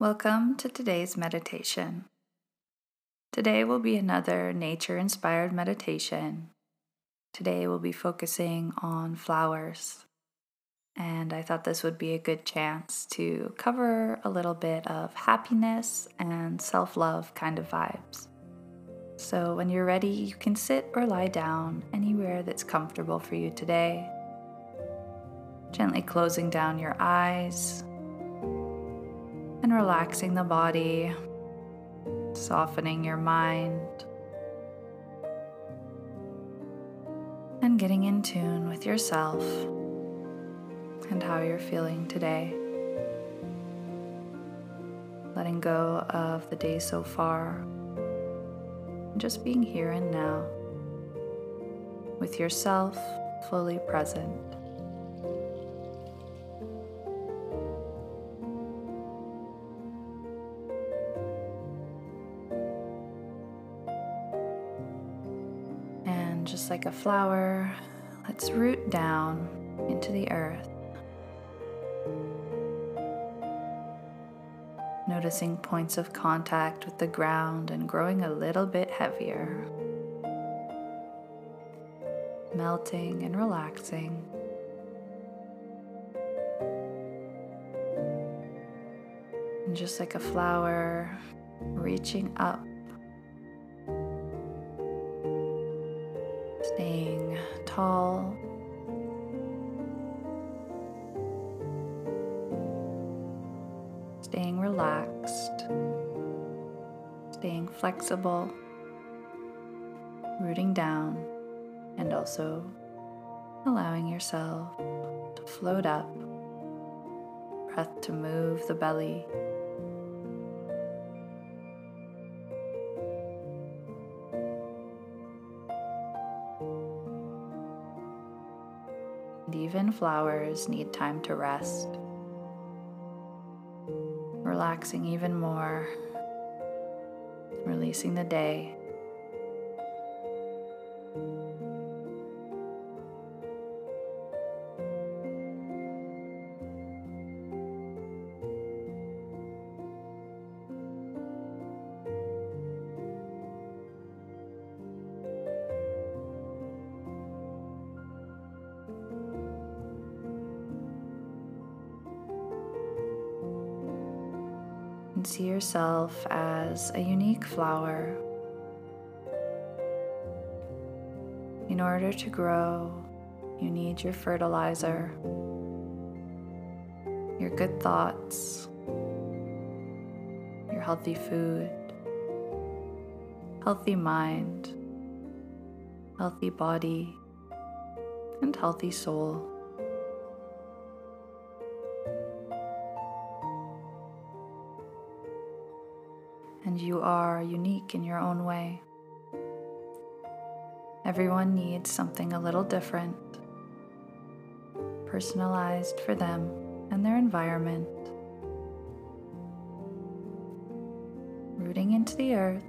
Welcome to today's meditation. Today will be another nature inspired meditation. Today we'll be focusing on flowers, and I thought this would be a good chance to cover a little bit of happiness and self love kind of vibes. So, when you're ready, you can sit or lie down anywhere that's comfortable for you today. Gently closing down your eyes and relaxing the body, softening your mind, and getting in tune with yourself and how you're feeling today. Letting go of the day so far, just being here and now with yourself fully present. Just like a flower, let's root down into the earth. Noticing points of contact with the ground and growing a little bit heavier. Melting and relaxing. And just like a flower, reaching up tall. Staying relaxed, staying flexible, rooting down, and also allowing yourself to float up, breath to move the belly even flowers need time to rest. Relaxing even more, releasing the day. See yourself as a unique flower. In order to grow, you need your fertilizer, your good thoughts, your healthy food, healthy mind, healthy body, and healthy soul. And you are unique in your own way. Everyone needs something a little different, personalized for them and their environment. Rooting into the earth,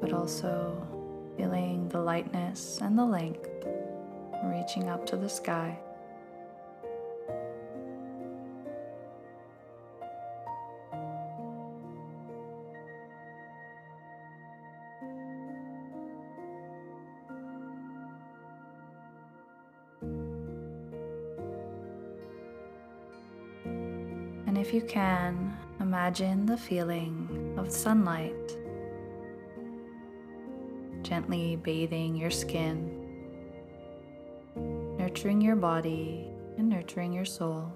but also feeling the lightness and the length reaching up to the sky. If you can, imagine the feeling of sunlight gently bathing your skin, nurturing your body and nurturing your soul.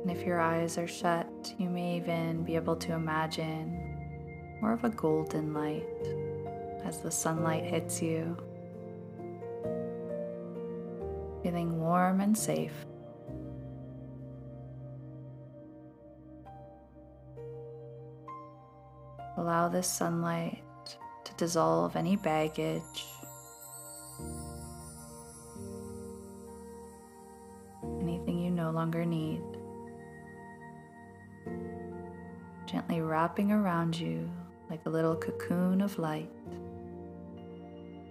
And if your eyes are shut, you may even be able to imagine more of a golden light as the sunlight hits you feeling warm and safe. Allow this sunlight to dissolve any baggage, anything you no longer need. Gently wrapping around you like a little cocoon of light,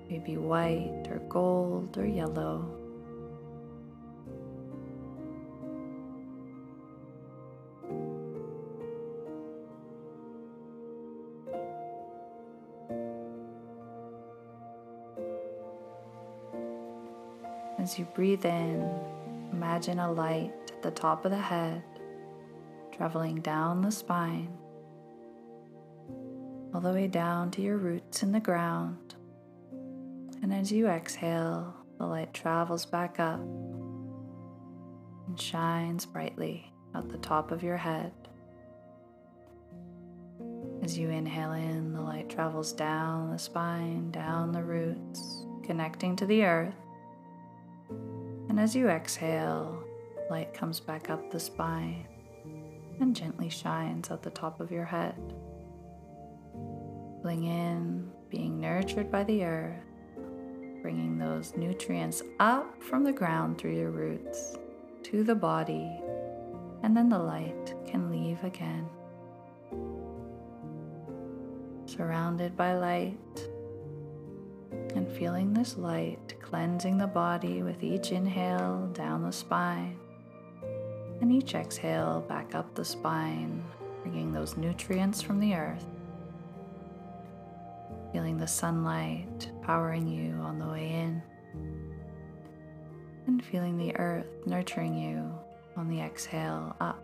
maybe white or gold or yellow As you breathe in, imagine a light at the top of the head, traveling down the spine, all the way down to your roots in the ground. And as you exhale, the light travels back up and shines brightly at the top of your head. As you inhale in, the light travels down the spine, down the roots, connecting to the earth. And as you exhale, light comes back up the spine and gently shines at the top of your head. Feeling in, being nurtured by the earth, bringing those nutrients up from the ground through your roots to the body, and then the light can leave again. Surrounded by light, and feeling this light cleansing the body with each inhale down the spine and each exhale back up the spine, bringing those nutrients from the earth. Feeling the sunlight powering you on the way in, and feeling the earth nurturing you on the exhale up.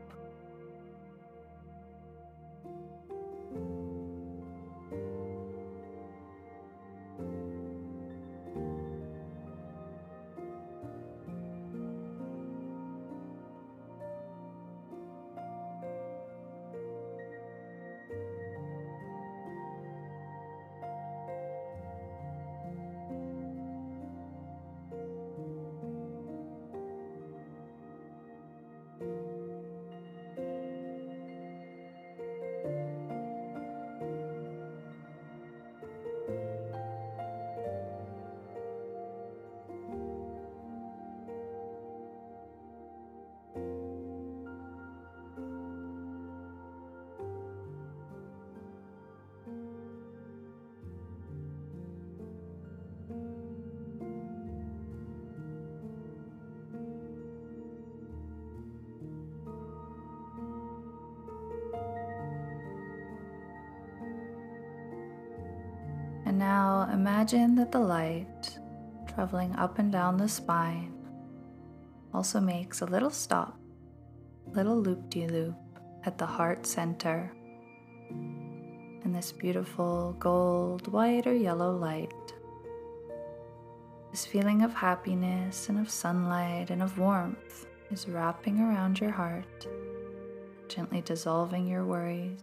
And now imagine that the light traveling up and down the spine also makes a little stop, little loop de loop at the heart center. And this beautiful gold, white, or yellow light, this feeling of happiness and of sunlight and of warmth is wrapping around your heart, gently dissolving your worries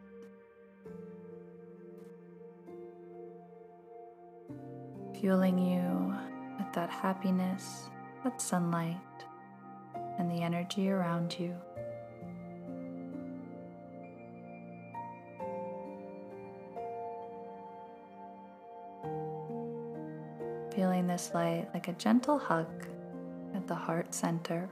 fueling you with that happiness, that sunlight, and the energy around you. Feeling this light like a gentle hug at the heart center.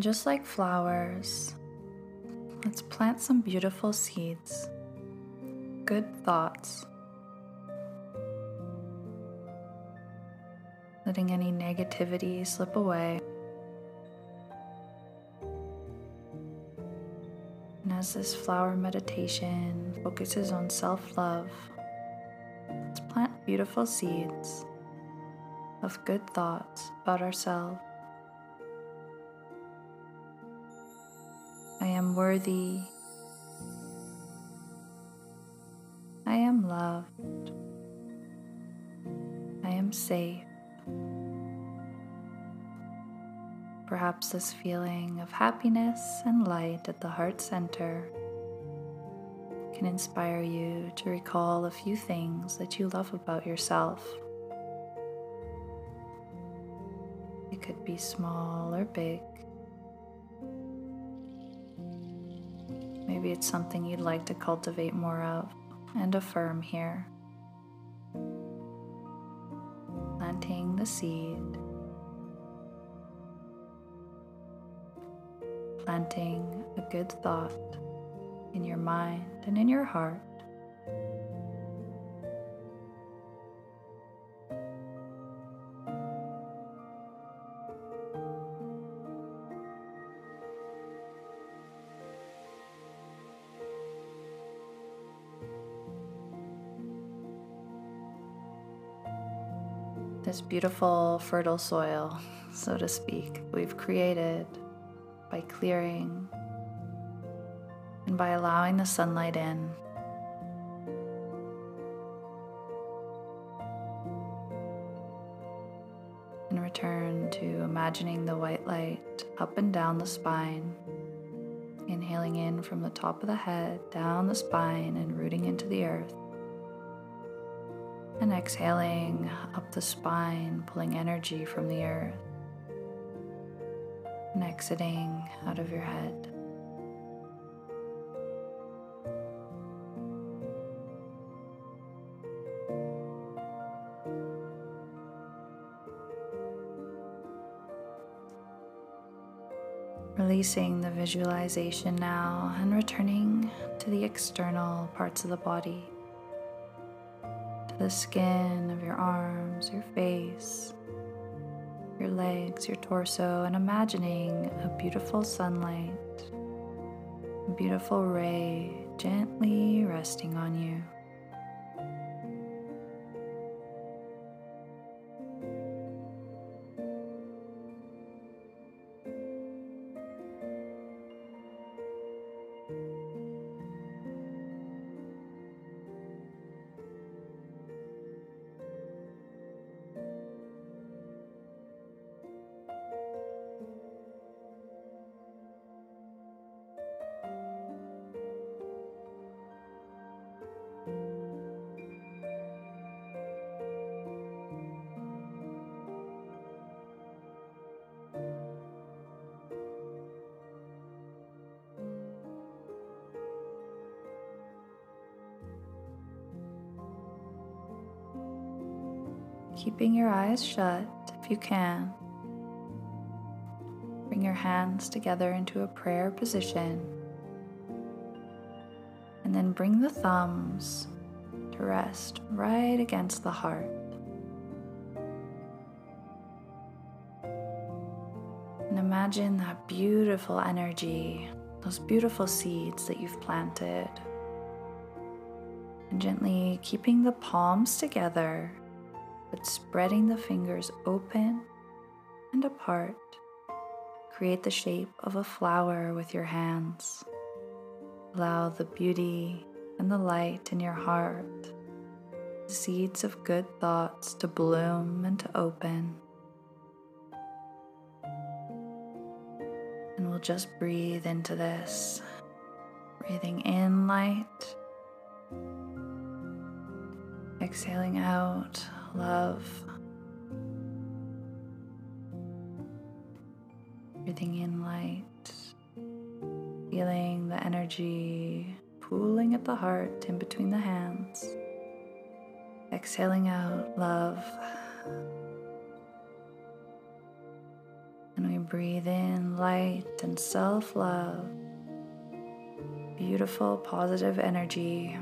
And just like flowers, let's plant some beautiful seeds, good thoughts, letting any negativity slip away. And as this flower meditation focuses on self love, let's plant beautiful seeds of good thoughts about ourselves. Am worthy. I am loved. I am safe. Perhaps this feeling of happiness and light at the heart center can inspire you to recall a few things that you love about yourself. It could be small or big. It's something you'd like to cultivate more of and affirm here. Planting the seed, planting a good thought in your mind and in your heart. Beautiful, fertile soil, so to speak, we've created by clearing and by allowing the sunlight in. And return to imagining the white light up and down the spine, inhaling in from the top of the head, down the spine, and rooting into the earth. And exhaling up the spine, pulling energy from the earth. And exiting out of your head. Releasing the visualization now and returning to the external parts of the body the skin of your arms, your face, your legs, your torso, and imagining a beautiful sunlight, a beautiful ray gently resting on you. Keeping your eyes shut if you can. Bring your hands together into a prayer position. And then bring the thumbs to rest right against the heart. And imagine that beautiful energy, those beautiful seeds that you've planted. And gently keeping the palms together but spreading the fingers open and apart. Create the shape of a flower with your hands. Allow the beauty and the light in your heart, the seeds of good thoughts to bloom and to open. And we'll just breathe into this, breathing in light, exhaling out love. Breathing in light, feeling the energy pooling at the heart in between the hands. Exhaling out love. And we breathe in light and self love. beautiful, positive energy.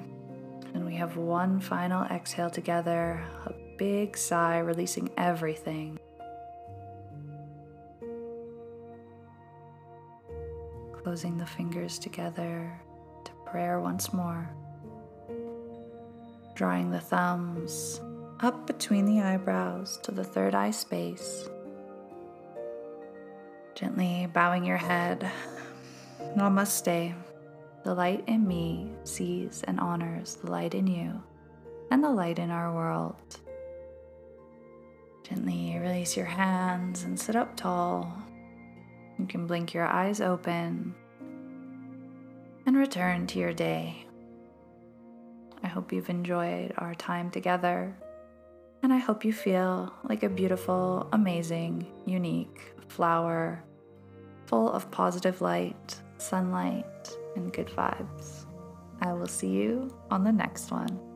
And we have one final exhale together, a big sigh, releasing everything. Closing the fingers together to prayer once more. Drawing the thumbs up between the eyebrows to the third eye space. Gently bowing your head. Namaste. The light in me sees and honors the light in you and the light in our world. Gently release your hands and sit up tall. You can blink your eyes open and return to your day. I hope you've enjoyed our time together, and I hope you feel like a beautiful, amazing, unique flower full of positive light, sunlight, and good vibes. I will see you on the next one.